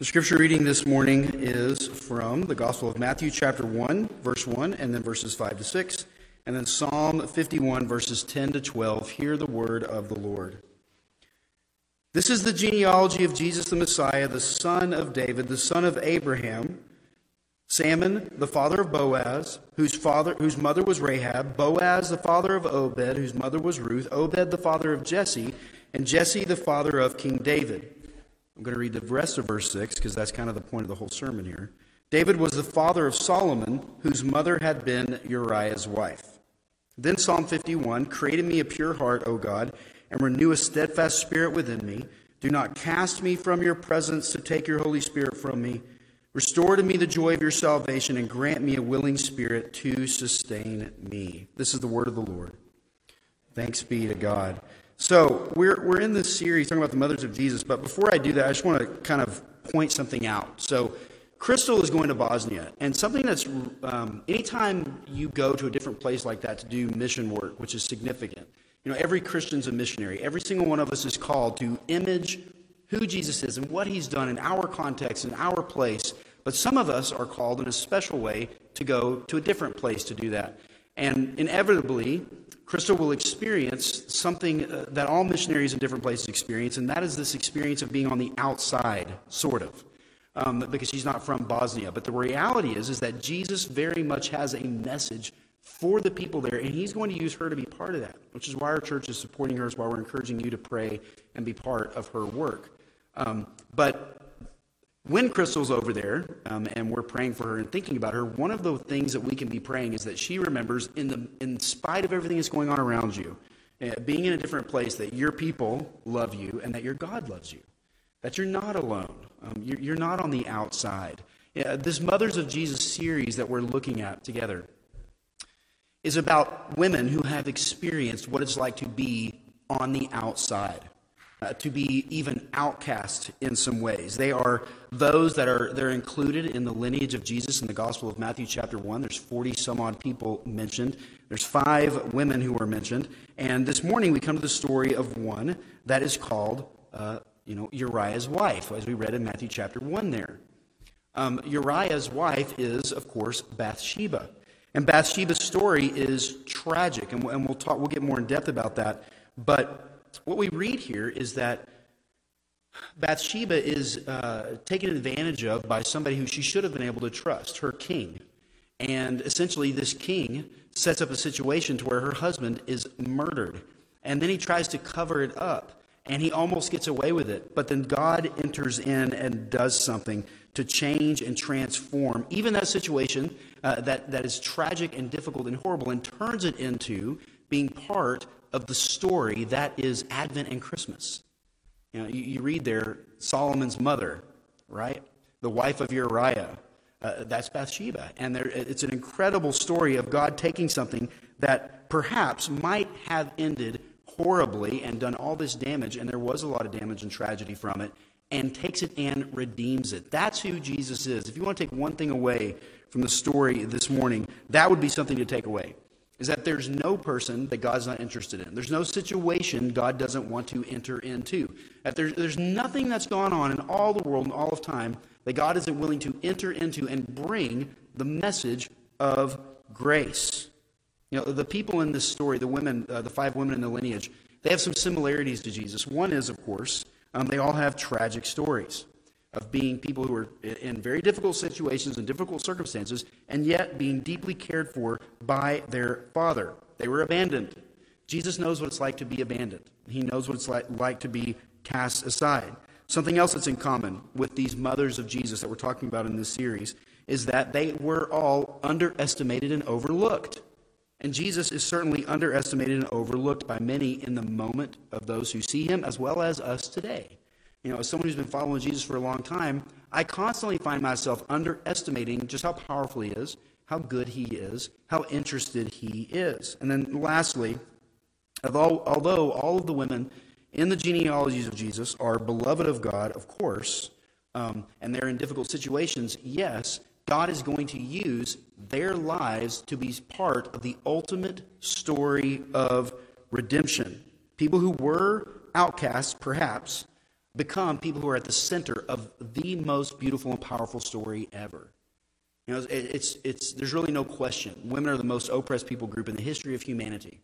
The scripture reading this morning is from the Gospel of Matthew, chapter 1, verse 1, and then verses 5 to 6, and then Psalm 51, verses 10 to 12. Hear the word of the Lord. This is the genealogy of Jesus the Messiah, the son of David, the son of Abraham. Salmon, the father of Boaz, whose father whose mother was Rahab, Boaz the father of Obed, whose mother was Ruth, Obed the father of Jesse, and Jesse the father of King David. I'm going to read the rest of verse 6 because that's kind of the point of the whole sermon here. David was the father of Solomon, whose mother had been Uriah's wife. Then Psalm 51 Create in me a pure heart, O God, and renew a steadfast spirit within me. Do not cast me from your presence to take your Holy Spirit from me. Restore to me the joy of your salvation and grant me a willing spirit to sustain me. This is the word of the Lord. Thanks be to God. So, we're, we're in this series talking about the mothers of Jesus, but before I do that, I just want to kind of point something out. So, Crystal is going to Bosnia, and something that's um, anytime you go to a different place like that to do mission work, which is significant, you know, every Christian's a missionary. Every single one of us is called to image who Jesus is and what he's done in our context, in our place. But some of us are called in a special way to go to a different place to do that. And inevitably, Crystal will experience something uh, that all missionaries in different places experience, and that is this experience of being on the outside, sort of, um, because she's not from Bosnia. But the reality is, is that Jesus very much has a message for the people there, and he's going to use her to be part of that, which is why our church is supporting her, is why we're encouraging you to pray and be part of her work. Um, but when Crystal's over there um, and we're praying for her and thinking about her, one of the things that we can be praying is that she remembers, in, the, in spite of everything that's going on around you, uh, being in a different place, that your people love you and that your God loves you, that you're not alone, um, you're, you're, not on the outside. Yeah, this Mothers of Jesus series that we're looking at together is about women who have experienced what it's like to be on the outside uh, to be even outcast in some ways. They are those that are they're included in the lineage of Jesus in the Gospel of Matthew chapter 1. There's 40 some odd people mentioned. There's five women who are mentioned. And this morning we come to the story of one that is called uh, you know, Uriah's wife, as we read in Matthew chapter 1 there. Um, Uriah's wife is, of course, Bathsheba. And Bathsheba's story is tragic, and we'll, talk, we'll get more in depth about that. But what we read here is that Bathsheba is uh, taken advantage of by somebody who she should have been able to trust, her king. And essentially, this king sets up a situation to where her husband is murdered. And then he tries to cover it up, and he almost gets away with it. But then God enters in and does something to change and transform even that situation uh, that, that is tragic and difficult and horrible and turns it into being part of the story that is Advent and Christmas. You know, you, you read there Solomon's mother, right? The wife of Uriah. Uh, that's Bathsheba. And there, it's an incredible story of God taking something that perhaps might have ended horribly and done all this damage, and there was a lot of damage and tragedy from it, and takes it and redeems it. That's who Jesus is. If you want to take one thing away from the story this morning, that would be something to take away is that there's no person that God's not interested in. There's no situation God doesn't want to enter into. That there's, there's nothing that's gone on in all the world and all of time that God isn't willing to enter into and bring the message of grace. You know, the people in this story, the women, uh, the five women in the lineage, they have some similarities to Jesus. One is, of course, um, they all have tragic stories of being people who are in very difficult situations and difficult circumstances, and yet being deeply cared for by their father. They were abandoned. Jesus knows what it's like to be abandoned, he knows what it's like, like to be cast aside. Something else that's in common with these mothers of Jesus that we're talking about in this series is that they were all underestimated and overlooked. And Jesus is certainly underestimated and overlooked by many in the moment of those who see him, as well as us today. You know, as someone who's been following Jesus for a long time, I constantly find myself underestimating just how powerful he is, how good he is, how interested he is. And then lastly, although, all of the women in the genealogies of Jesus are beloved of God, of course, um, and they're in difficult situations, yes, God is going to use their lives to be part of the ultimate story of redemption. People who were outcasts, perhaps, become people who are at the center of the most beautiful and powerful story ever. You know, it's, it's, there's really no question. Women are the most oppressed people group in the history of humanity.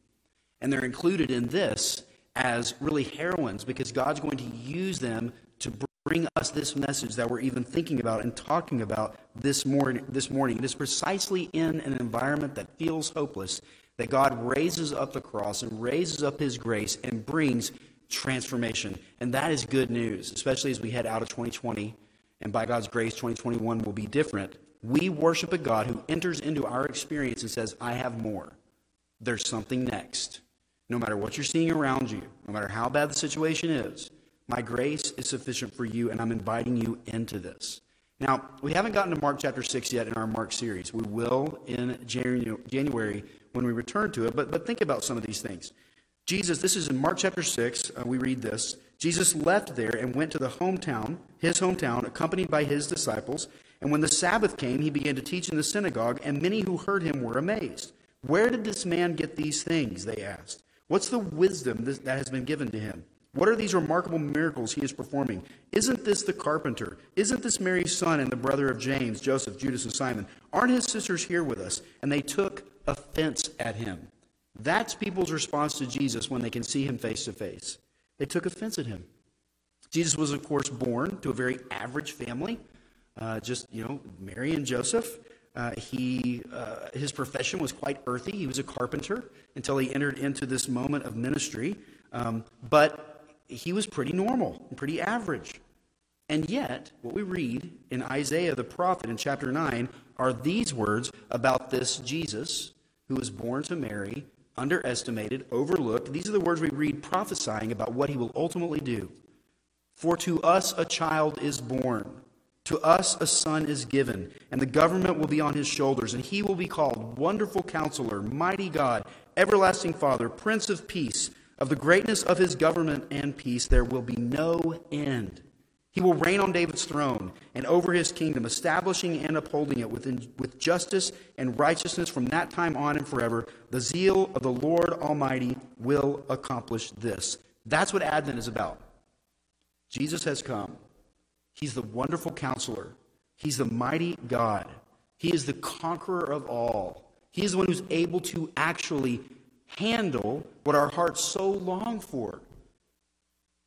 And they're included in this as really heroines because God's going to use them to bring us this message that we're even thinking about and talking about this morning. This morning. It is precisely in an environment that feels hopeless that God raises up the cross and raises up his grace and brings transformation. And that is good news, especially as we head out of 2020. And by God's grace, 2021 will be different. We worship a God who enters into our experience and says, I have more. There's something next. No matter what you're seeing around you, no matter how bad the situation is, my grace is sufficient for you, and I'm inviting you into this. Now, we haven't gotten to Mark chapter 6 yet in our Mark series. We will in January when we return to it, but, but think about some of these things. Jesus, this is in Mark chapter 6, uh, we read this. Jesus left there and went to the hometown, his hometown, accompanied by his disciples. And when the Sabbath came, he began to teach in the synagogue, and many who heard him were amazed. Where did this man get these things? They asked. What's the wisdom that has been given to him? What are these remarkable miracles he is performing? Isn't this the carpenter? Isn't this Mary's son and the brother of James, Joseph, Judas, and Simon? Aren't his sisters here with us? And they took offense at him. That's people's response to Jesus when they can see him face to face. They took offense at him. Jesus was, of course, born to a very average family, uh, just, you know, Mary and Joseph. Uh, he, uh, his profession was quite earthy. He was a carpenter until he entered into this moment of ministry. Um, but he was pretty normal and pretty average. And yet, what we read in Isaiah the prophet in chapter 9 are these words about this Jesus who was born to Mary, underestimated, overlooked. These are the words we read prophesying about what he will ultimately do. For to us a child is born, to us a son is given, and the government will be on his shoulders, and he will be called Wonderful Counselor, Mighty God, Everlasting Father, Prince of Peace. Of the greatness of his government and peace, there will be no end. He will reign on David's throne and over his kingdom, establishing and upholding it within, with justice and righteousness from that time on and forever. The zeal of the Lord Almighty will accomplish this. That's what Advent is about. Jesus has come. He's the wonderful counselor, He's the mighty God, He is the conqueror of all. He is the one who's able to actually handle what our hearts so long for,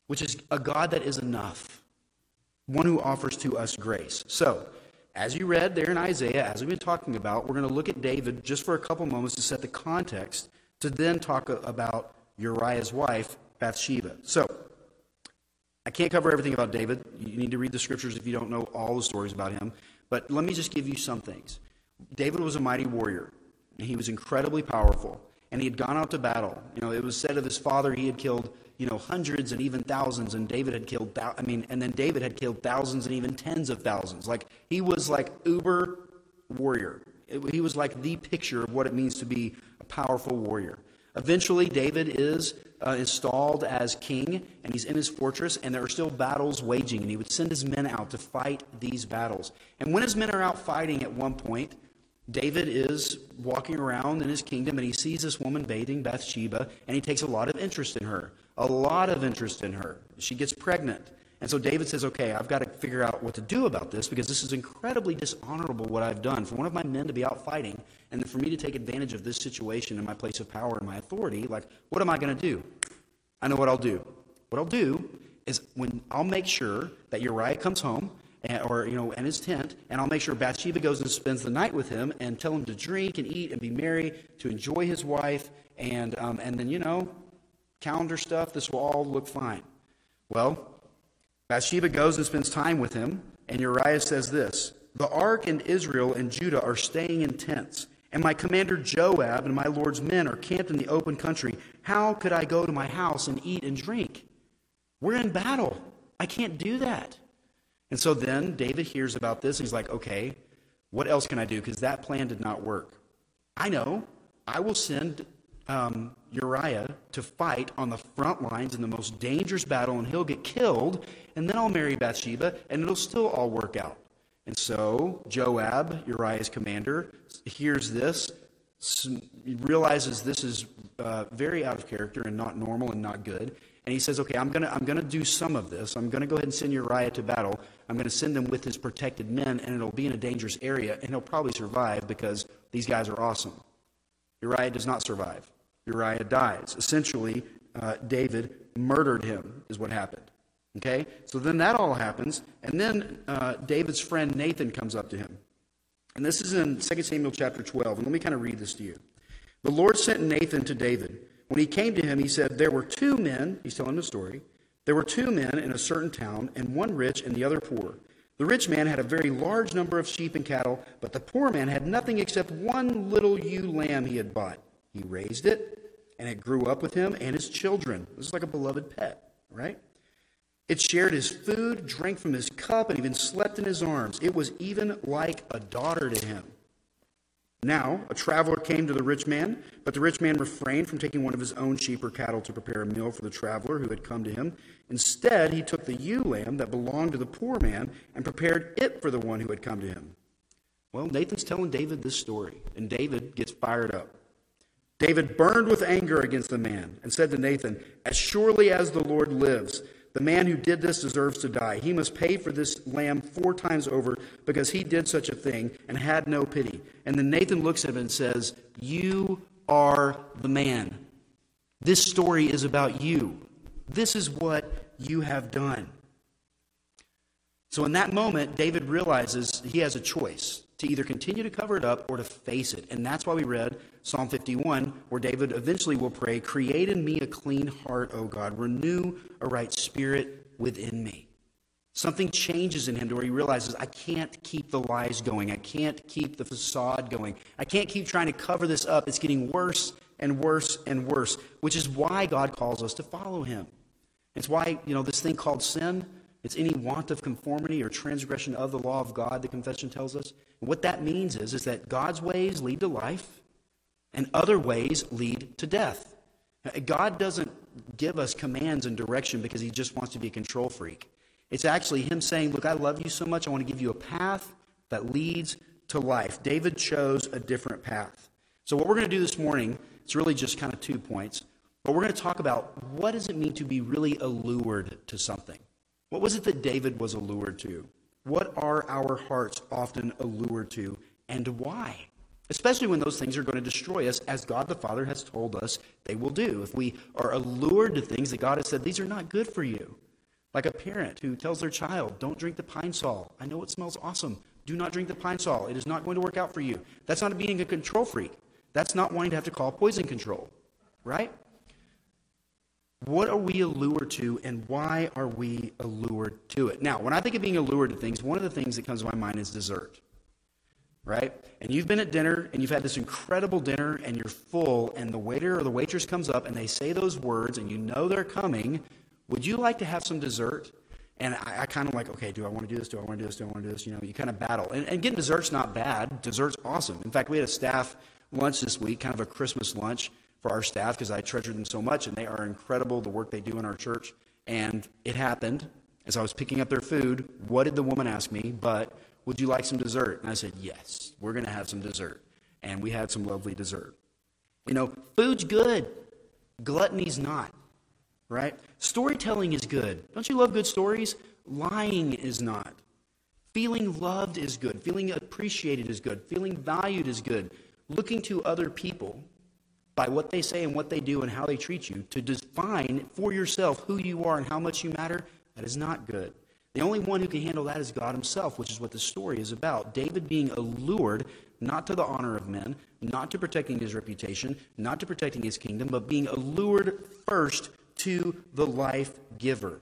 which is a God that is enough, one who offers to us grace. So, as you read there in Isaiah, as we've been talking about, we're going to look at David just for a couple moments to set the context, to then talk about Uriah's wife, Bathsheba. So, I can't cover everything about David. You need to read the scriptures if you don't know all the stories about him. But let me just give you some things. David was a mighty warrior, and he was incredibly powerful and he had gone out to battle. You know, it was said of his father he had killed, you know, hundreds and even thousands, and David had killed, I mean, and then David had killed thousands and even tens of thousands. Like, he was like uber warrior. It, he was like the picture of what it means to be a powerful warrior. Eventually, David is uh, installed as king, and he's in his fortress, and there are still battles waging, and he would send his men out to fight these battles. And when his men are out fighting at one point, David is walking around in his kingdom and he sees this woman bathing, Bathsheba, and he takes a lot of interest in her. A lot of interest in her. She gets pregnant. And so David says, Okay, I've got to figure out what to do about this because this is incredibly dishonorable what I've done. For one of my men to be out fighting and for me to take advantage of this situation in my place of power and my authority, like, what am I going to do? I know what I'll do. What I'll do is when I'll make sure that Uriah comes home and, or you know, in his tent, and I'll make sure Bathsheba goes and spends the night with him, and tell him to drink and eat and be merry, to enjoy his wife, and um, and then you know, calendar stuff. This will all look fine. Well, Bathsheba goes and spends time with him, and Uriah says this: The ark and Israel and Judah are staying in tents. And my commander Joab and my Lord's men are camped in the open country. How could I go to my house and eat and drink? We're in battle. I can't do that. And so then David hears about this. He's like, okay, what else can I do? Because that plan did not work. I know. I will send um, Uriah to fight on the front lines in the most dangerous battle, and he'll get killed, and then I'll marry Bathsheba, and it'll still all work out. And so Joab, Uriah's commander, hears this, realizes this is uh, very out of character and not normal and not good, And he says, okay, I'm going to I'm gonna do some of this. I'm going to go ahead and send Uriah to battle. I'm going to send them with his protected men, and it'll be in a dangerous area, and he'll probably survive because these guys are awesome. Uriah does not survive. Uriah dies. Essentially, uh, David murdered him, is what happened. Okay? So then that all happens, and then uh, David's friend Nathan comes up to him. And this is in 2 Samuel chapter 12. And let me kind of read this to you. The Lord sent Nathan to David. When he came to him, he said, There were two men, he's telling the story. There were two men in a certain town, and one rich and the other poor. The rich man had a very large number of sheep and cattle, but the poor man had nothing except one little ewe lamb he had bought. He raised it, and it grew up with him and his children. This is like a beloved pet, right? It shared his food, drank from his cup, and even slept in his arms. It was even like a daughter to him. Now, a traveler came to the rich man, but the rich man refrained from taking one of his own sheep or cattle to prepare a meal for the traveler who had come to him. Instead, he took the ewe lamb that belonged to the poor man and prepared it for the one who had come to him. Well, Nathan's telling David this story, and David gets fired up. David burned with anger against the man and said to Nathan, As surely as the Lord lives, the man who did this deserves to die. He must pay for this lamb four times over because he did such a thing and had no pity. And then Nathan looks at him and says, You are the man. This story is about you. This is what you have done. So in that moment, David realizes he has a choice to either continue to cover it up or to face it. And that's why we read Psalm 51, where David eventually will pray, Create in me a clean heart, O God, renew a right spirit within me. Something changes in him to where he realizes, I can't keep the lies going. I can't keep the facade going. I can't keep trying to cover this up. It's getting worse and worse and worse, which is why God calls us to follow him. It's why, you know, this thing called sin, it's any want of conformity or transgression of the law of God, the confession tells us. What that means is, is that God's ways lead to life, and other ways lead to death. God doesn't give us commands and direction because he just wants to be a control freak. It's actually him saying, Look, I love you so much, I want to give you a path that leads to life. David chose a different path. So, what we're going to do this morning, it's really just kind of two points. But we're going to talk about what does it mean to be really allured to something? What was it that David was allured to? What are our hearts often allured to, and why? especially when those things are going to destroy us, as God the Father has told us they will do. If we are allured to things that God has said, these are not good for you. Like a parent who tells their child, don't drink the pine sol. I know it smells awesome. Do not drink the pine sol. It is not going to work out for you. That's not being a control freak. That's not wanting to have to call poison control, right? What are we allured to, and why are we allured to it? Now, when I think of being allured to things, one of the things that comes to my mind is dessert right? And you've been at dinner and you've had this incredible dinner and you're full, and the waiter or the waitress comes up and they say those words and you know they're coming. Would you like to have some dessert? And I, I kind of like, okay, do I want to do this? Do I want to do this? Do I want to do this? You know, you kind of battle. And, and getting dessert's not bad. Dessert's awesome. In fact, we had a staff lunch this week, kind of a Christmas lunch for our staff because I treasure them so much and they are incredible, the work they do in our church. And it happened as I was picking up their food. What did the woman ask me? But would you like some dessert? And I said, Yes, we're going to have some dessert. And we had some lovely dessert. You know, food's good, gluttony's not, right? Storytelling is good. Don't you love good stories? Lying is not. Feeling loved is good. Feeling appreciated is good. Feeling valued is good. Looking to other people by what they say and what they do and how they treat you to define for yourself who you are and how much you matter, that is not good. The only one who can handle that is God himself, which is what the story is about. David being allured not to the honor of men, not to protecting his reputation, not to protecting his kingdom, but being allured first to the life giver.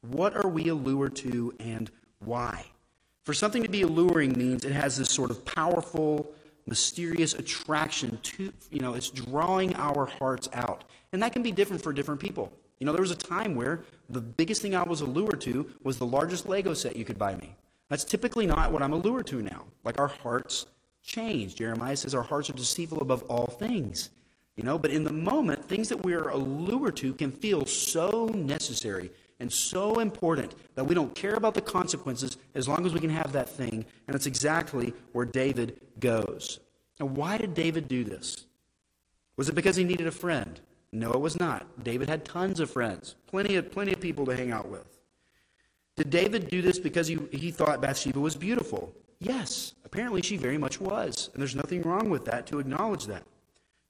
What are we allured to and why? For something to be alluring means it has this sort of powerful, mysterious attraction to, you know, it's drawing our hearts out. And that can be different for different people. You know, there was a time where the biggest thing I was allured to was the largest Lego set you could buy me. That's typically not what I'm allured to now. Like our hearts change. Jeremiah says our hearts are deceitful above all things. You know, but in the moment, things that we are allured to can feel so necessary and so important that we don't care about the consequences as long as we can have that thing. And that's exactly where David goes. Now, why did David do this? Was it because he needed a friend? No, it was not. David had tons of friends, plenty of, plenty of people to hang out with. Did David do this because he, he thought Bathsheba was beautiful? Yes, apparently she very much was, and there's nothing wrong with that to acknowledge that.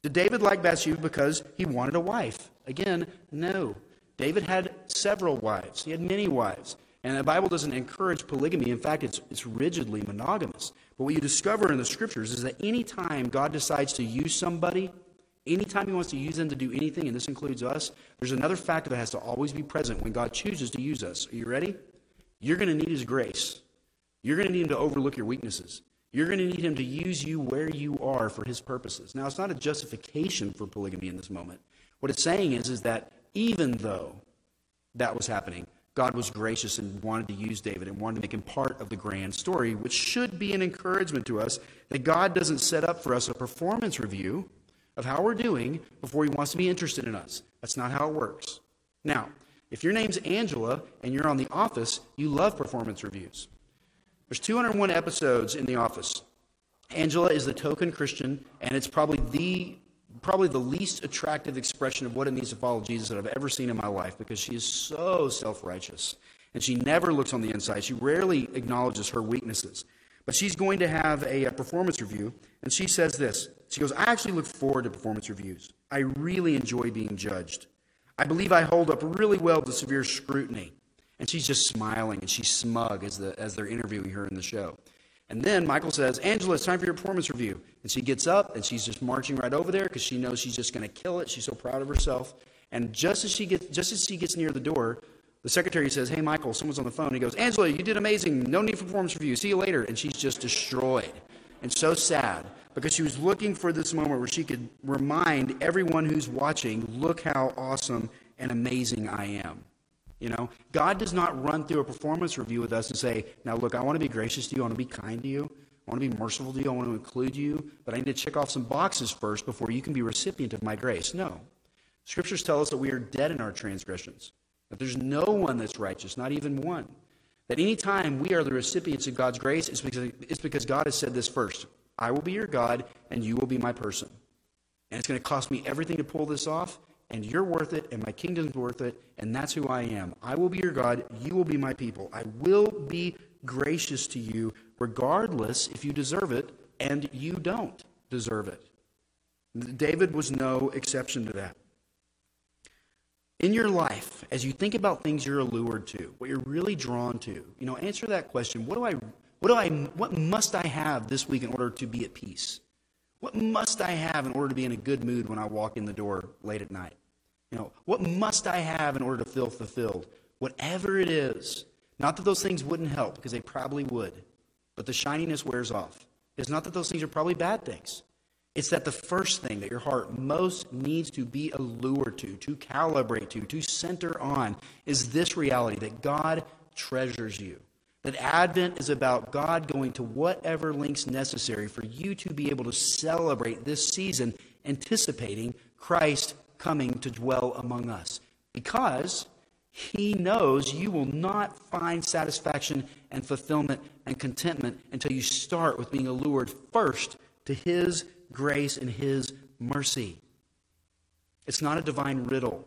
Did David like Bathsheba because he wanted a wife? Again, no. David had several wives, he had many wives. And the Bible doesn't encourage polygamy. In fact, it's, it's rigidly monogamous. But what you discover in the scriptures is that any time God decides to use somebody, anytime He wants to use them to do anything, and this includes us, there's another factor that has to always be present when God chooses to use us. Are you ready? You're going to need His grace. You're going to need Him to overlook your weaknesses. You're going to need Him to use you where you are for His purposes. Now, it's not a justification for polygamy in this moment. What it's saying is, is that even though that was happening, God was gracious and wanted to use David and wanted to make him part of the grand story, which should be an encouragement to us that God doesn't set up for us a performance review of how we're doing before he wants to be interested in us. That's not how it works. Now, if your name's Angela and you're on The Office, you love performance reviews. There's 201 episodes in The Office. Angela is the token Christian, and it's probably the probably the least attractive expression of what it means to follow Jesus that I've ever seen in my life because she is so self righteous. And she never looks on the inside. She rarely acknowledges her weaknesses. But she's going to have a, a, performance review, and she says this. She goes, I actually look forward to performance reviews. I really enjoy being judged. I believe I hold up really well to severe scrutiny. And she's just smiling and she's smug as, the, as they're interviewing her in the show. And then Michael says, Angela, it's time for your performance review. And she gets up and she's just marching right over there because she knows she's just going to kill it. She's so proud of herself. And just as she gets just as she gets near the door, the secretary says, Hey Michael, someone's on the phone. He goes, Angela, you did amazing. No need for performance review. See you later. And she's just destroyed and so sad because she was looking for this moment where she could remind everyone who's watching, look how awesome and amazing I am. You know, God does not run through a performance review with us and say, now look, I want to be gracious to you. I want to be kind to you. I want to be merciful to you. I want to include you. But I need to check off some boxes first before you can be recipient of my grace. No. Scriptures tell us that we are dead in our transgressions, that there's no one that's righteous, not even one. That any time we are the recipients of God's grace, it's because, it's because God has said this first I will be your God, and you will be my person. And it's going to cost me everything to pull this off, and you're worth it, and my kingdom's worth it, and that's who I am. I will be your God, you will be my people. I will be gracious to you, regardless if you deserve it and you don't deserve it. David was no exception to that. In your life, as you think about things you're allured to, what you're really drawn to, you know, answer that question. What do I what do I what must I have this week in order to be at peace? What must I have in order to be in a good mood when I walk in the door late at night? You know, what must I have in order to feel fulfilled? Whatever it is. Not that those things wouldn't help, because they probably would, but the shininess wears off. It's not that those things are probably bad things. It's that the first thing that your heart most needs to be allured to, to calibrate to, to center on, is this reality that God treasures you. That Advent is about God going to whatever lengths necessary for you to be able to celebrate this season, anticipating Christ coming to dwell among us because he knows you will not find satisfaction and fulfillment and contentment until you start with being allured first to his grace and his mercy. It's not a divine riddle.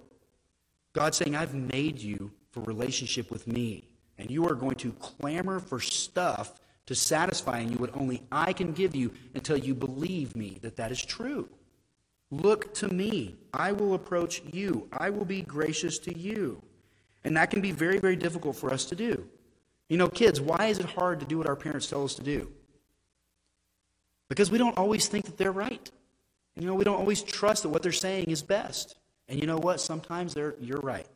God's saying, I've made you for relationship with me, and you are going to clamor for stuff to satisfy you what only I can give you until you believe me that that is true. Look to me. I will approach you. I will be gracious to you. And that can be very, very difficult for us to do. You know, kids, why is it hard to do what our parents tell us to do? Because we don't always think that they're right. You know, we don't always trust that what they're saying is best. And you know what? Sometimes they're, you're right.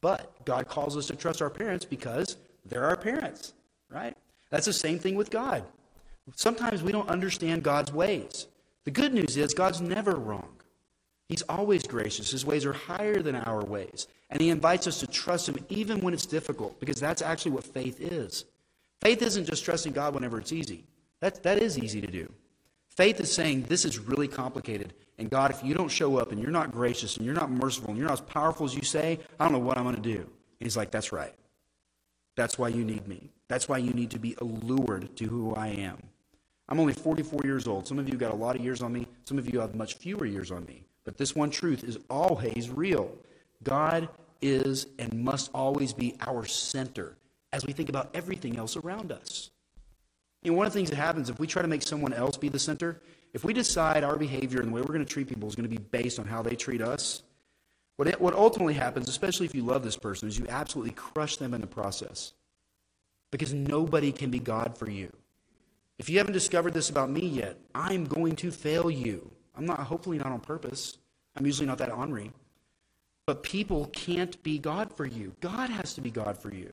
But God calls us to trust our parents because they're our parents, right? That's the same thing with God. Sometimes we don't understand God's ways. The good news is God's never wrong. He's always gracious. His ways are higher than our ways. And He invites us to trust Him even when it's difficult, because that's actually what faith is. Faith isn't just trusting God whenever it's easy. That, that is easy to do. Faith is saying, This is really complicated. And God, if you don't show up and you're not gracious and you're not merciful and you're not as powerful as you say, I don't know what I'm going to do. And He's like, That's right. That's why you need me. That's why you need to be allured to who I am. I'm only 44 years old. Some of you got a lot of years on me. Some of you have much fewer years on me. But this one truth is always real God is and must always be our center as we think about everything else around us. You know, one of the things that happens if we try to make someone else be the center, if we decide our behavior and the way we're going to treat people is going to be based on how they treat us, what, it, what ultimately happens, especially if you love this person, is you absolutely crush them in the process. Because nobody can be God for you. If you haven't discovered this about me yet, I'm going to fail you. I'm not, hopefully, not on purpose. I'm usually not that ornery. But people can't be God for you. God has to be God for you.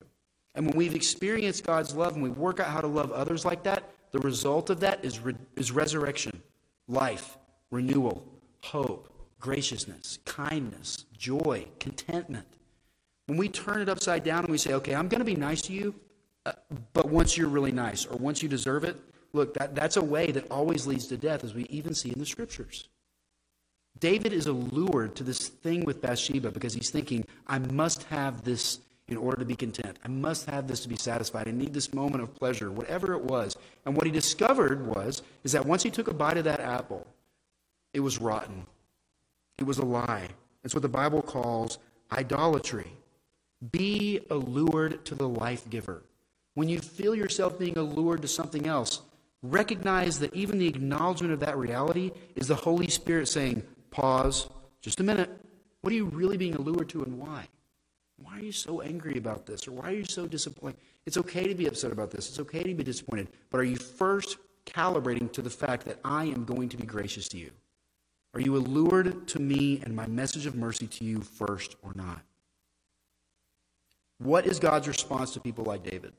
And when we've experienced God's love and we work out how to love others like that, the result of that is, re- is resurrection, life, renewal, hope, graciousness, kindness, joy, contentment. When we turn it upside down and we say, okay, I'm going to be nice to you, uh, but once you're really nice or once you deserve it, look, that, that's a way that always leads to death, as we even see in the scriptures. David is allured to this thing with Bathsheba because he's thinking, I must have this in order to be content. I must have this to be satisfied. I need this moment of pleasure, whatever it was. And what he discovered was is that once he took a bite of that apple, it was rotten. It was a lie. It's what the Bible calls idolatry. Be allured to the life giver. When you feel yourself being allured to something else, recognize that even the acknowledgement of that reality is the Holy Spirit saying, Pause, just a minute. What are you really being allured to and why? Why are you so angry about this? Or why are you so disappointed? It's okay to be upset about this. It's okay to be disappointed. But are you first calibrating to the fact that I am going to be gracious to you? Are you allured to me and my message of mercy to you first or not? What is God's response to people like David?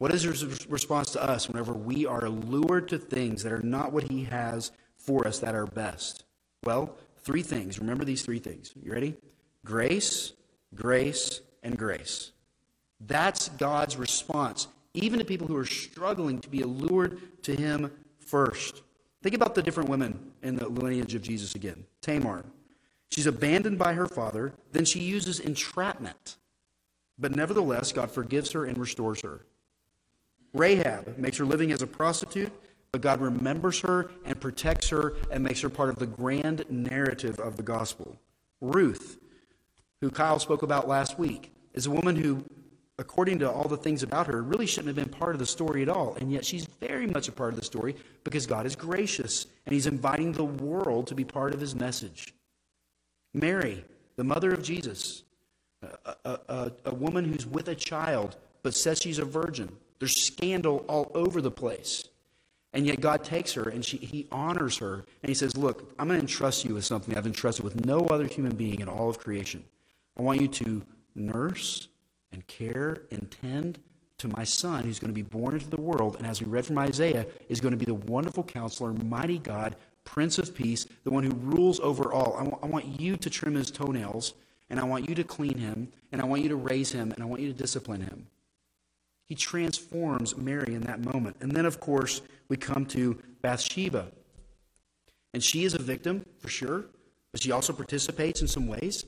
What is his response to us whenever we are lured to things that are not what he has for us that are best? Well, three things. Remember these three things. You ready? Grace, grace, and grace. That's God's response, even to people who are struggling to be allured to Him first. Think about the different women in the lineage of Jesus again. Tamar. She's abandoned by her father, then she uses entrapment. But nevertheless, God forgives her and restores her. Rahab makes her living as a prostitute, but God remembers her and protects her and makes her part of the grand narrative of the gospel. Ruth, who Kyle spoke about last week, is a woman who, according to all the things about her, really shouldn't have been part of the story at all. And yet she's very much a part of the story because God is gracious and He's inviting the world to be part of His message. Mary, the mother of Jesus, a, a, a, woman who's with a child but says she's a virgin. There's scandal all over the place. And yet God takes her and she, he honors her and he says, Look, I'm going to entrust you with something I've entrusted with no other human being in all of creation. I want you to nurse and care and tend to my son who's going to be born into the world. And as we read from Isaiah, is going to be the wonderful counselor, mighty God, Prince of Peace, the one who rules over all. I, w- I want you to trim his toenails and I want you to clean him and I want you to raise him and I want you to discipline him. He transforms Mary in that moment. And then, of course, we come to Bathsheba. And she is a victim, for sure, but she also participates in some ways.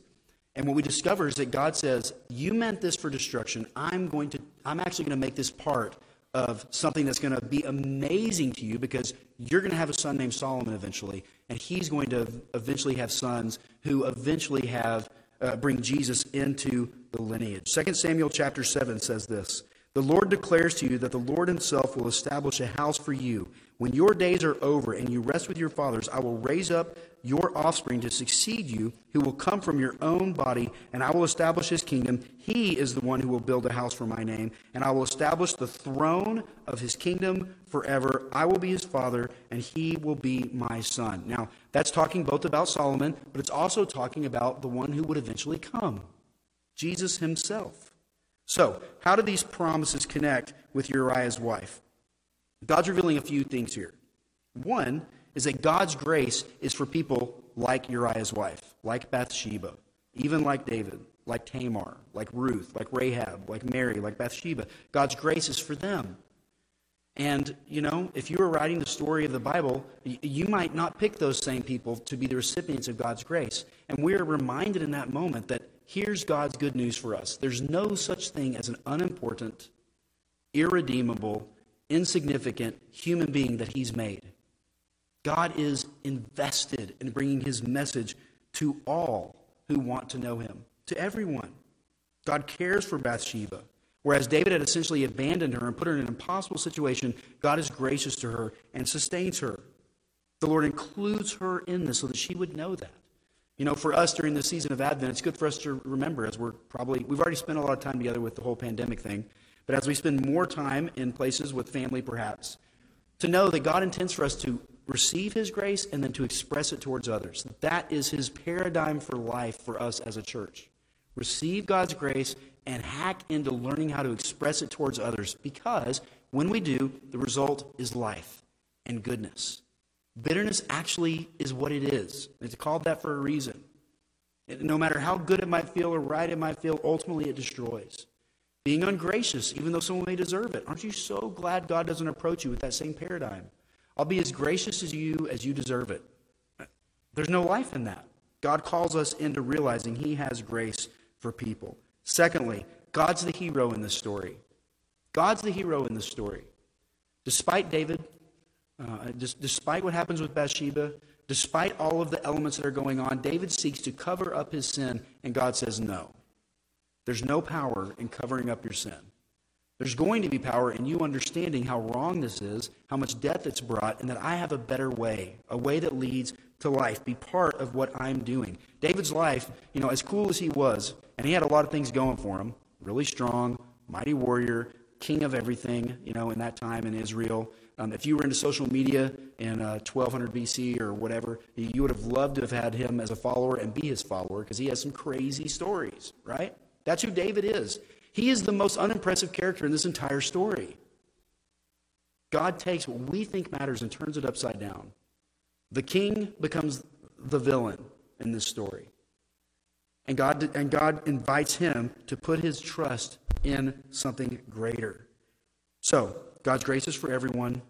And what we discover is that God says, You meant this for destruction. I'm going to, I'm actually going to make this part of something that's going to be amazing to you because you're going to have a son named Solomon eventually, and he's going to eventually have sons who eventually have uh, bring Jesus into the lineage. 2 Samuel chapter 7 says this the Lord declares to you that the Lord himself will establish a house for you. When your days are over and you rest with your fathers, I will raise up your offspring to succeed you, who will come from your own body, and I will establish his kingdom. He is the one who will build a house for my name, and I will establish the throne of his kingdom forever. I will be his father, and he will be my son. Now, that's talking both about Solomon, but it's also talking about the one who would eventually come Jesus himself. So, how do these promises connect with Uriah's wife? God's revealing a few things here. One is that God's grace is for people like Uriah's wife, like Bathsheba, even like David, like Tamar, like Ruth, like Rahab, like Mary, like Bathsheba. God's grace is for them. And, you know, if you were writing the story of the Bible, you might not pick those same people to be the recipients of God's grace. And we're reminded in that moment that here's God's good news for us there's no such thing as an unimportant, irredeemable, insignificant human being that He's made. God is invested in bringing his message to all who want to know him, to everyone. God cares for Bathsheba. Whereas David had essentially abandoned her and put her in an impossible situation, God is gracious to her and sustains her. The Lord includes her in this so that she would know that. You know, for us during the season of Advent, it's good for us to remember as we're probably, we've already spent a lot of time together with the whole pandemic thing, but as we spend more time in places with family perhaps, to know that God intends for us to receive His grace and then to express it towards others. That is His paradigm for life for us as a church. Receive God's grace and hack into learning how to express it towards others because when we do, the result is life and goodness. Bitterness actually is what it is. It's called that for a reason. No matter how good it might feel or right it might feel, ultimately it destroys. Being ungracious, even though someone may deserve it. Aren't you so glad God doesn't approach you with that same paradigm? I'll be as gracious as you as you deserve it. There's no life in that. God calls us into realizing He has grace for people. Secondly, God's the hero in this story. God's the hero in this story. Despite David, uh, despite what happens with Bathsheba, despite all of the elements that are going on, David seeks to cover up his sin, and God says no. There's no power in covering up your sin. There's going to be power in you understanding how wrong this is, how much death it's brought, and that I have a better way, a way that leads to life. Be part of what I'm doing. David's life, you know, as cool as he was, and he had a lot of things going for him really strong, mighty warrior, king of everything, you know, in that time in Israel. Um, if you were into social media in uh, 1200 BC or whatever, you would have loved to have had him as a follower and be his follower because he has some crazy stories, right? That's who David is. He is the most unimpressive character in this entire story. God takes what we think matters and turns it upside down. The king becomes the villain in this story. And God, and God invites him to put his trust in something greater. So, God's grace is for everyone.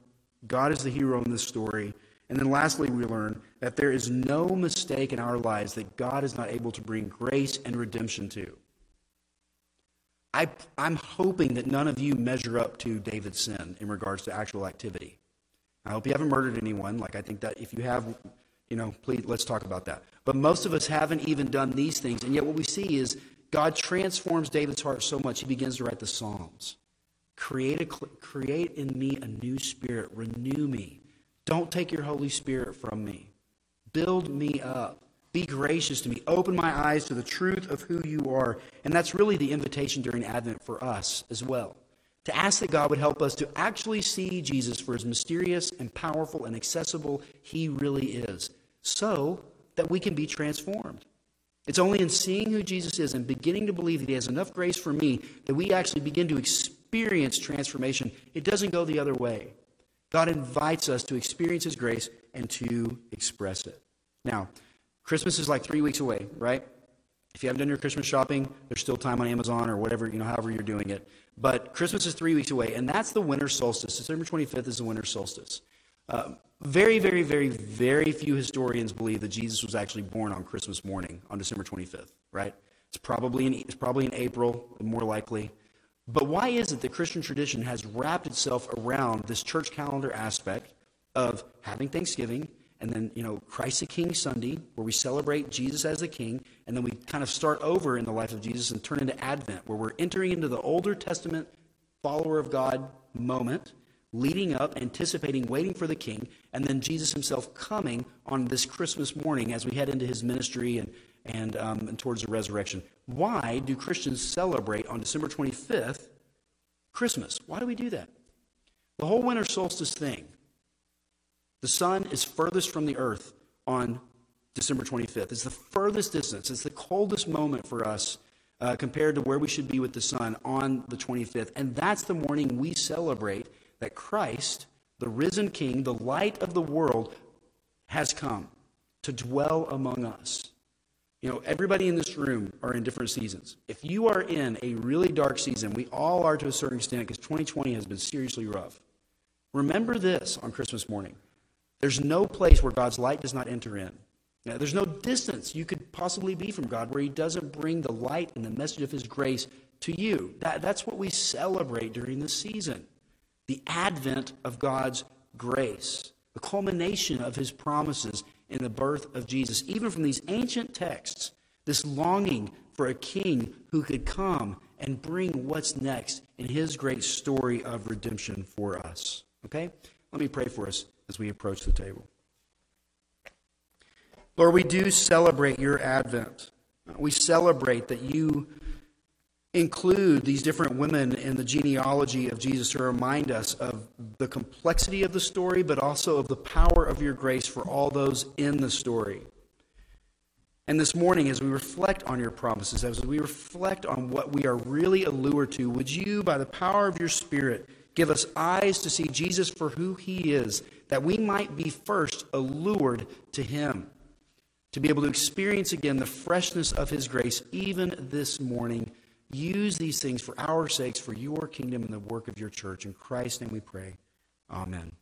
God is the hero in this story. And then lastly, we learn that there is no mistake in our lives that God is not able to bring grace and redemption to. I, I'm hoping that none of you measure up to David's sin in regards to actual activity. I hope you haven't murdered anyone. Like, I think that if you have, you know, please, let's talk about that. But most of us haven't even done these things. And yet, what we see is God transforms David's heart so much, he begins to write the Psalms. Create, a, create in me a new spirit, renew me. Don't take your Holy Spirit from me. Build me up. Be gracious to me. Open my eyes to the truth of who you are. And that's really the invitation during Advent for us as well. To ask that God would help us to actually see Jesus for as mysterious and powerful and accessible he really is, so that we can be transformed. It's only in seeing who Jesus is and beginning to believe that he has enough grace for me that we actually begin to experience transformation. It doesn't go the other way. God invites us to experience his grace and to express it. Now, Christmas is like three weeks away, right? If you haven't done your Christmas shopping, there's still time on Amazon or whatever, you know, however you're doing it. But Christmas is three weeks away, and that's the winter solstice. December 25th is the winter solstice. Uh, very, very, very, very few historians believe that Jesus was actually born on Christmas morning, on December 25th, right? It's probably in, it's probably in April, more likely. But why is it that Christian tradition has wrapped itself around this church calendar aspect of having Thanksgiving and then you know christ the king sunday where we celebrate jesus as the king and then we kind of start over in the life of jesus and turn into advent where we're entering into the older testament follower of god moment leading up anticipating waiting for the king and then jesus himself coming on this christmas morning as we head into his ministry and and, um, and towards the resurrection why do christians celebrate on december 25th christmas why do we do that the whole winter solstice thing the sun is furthest from the earth on December 25th. It's the furthest distance. It's the coldest moment for us uh, compared to where we should be with the sun on the 25th. And that's the morning we celebrate that Christ, the risen King, the light of the world, has come to dwell among us. You know, everybody in this room are in different seasons. If you are in a really dark season, we all are to a certain extent because 2020 has been seriously rough. Remember this on Christmas morning. There's no place where God's light does not enter in. Now, there's no distance you could possibly be from God where He doesn't bring the light and the message of His grace to you. That, that's what we celebrate during this season the advent of God's grace. the culmination of his promises in the birth of Jesus. Even from these ancient texts, this longing for a king who could come and bring what's next in his great story of redemption for us. Okay? Let me pray for us as we approach the table. Lord, we do celebrate your advent. We celebrate that you include these different women in the genealogy of Jesus to remind us of the complexity of the story, but also of the power of your grace for all those in the story. And this morning, as we reflect on your promises, as we reflect on what we are really allured to, would you, by the power of your Spirit, give us eyes to see Jesus for who he is, that we might be first allured to him, to be able to experience again the freshness of his grace even this morning Use these things for our sakes, for your kingdom and the work of your church. In Christ's name we pray. Amen.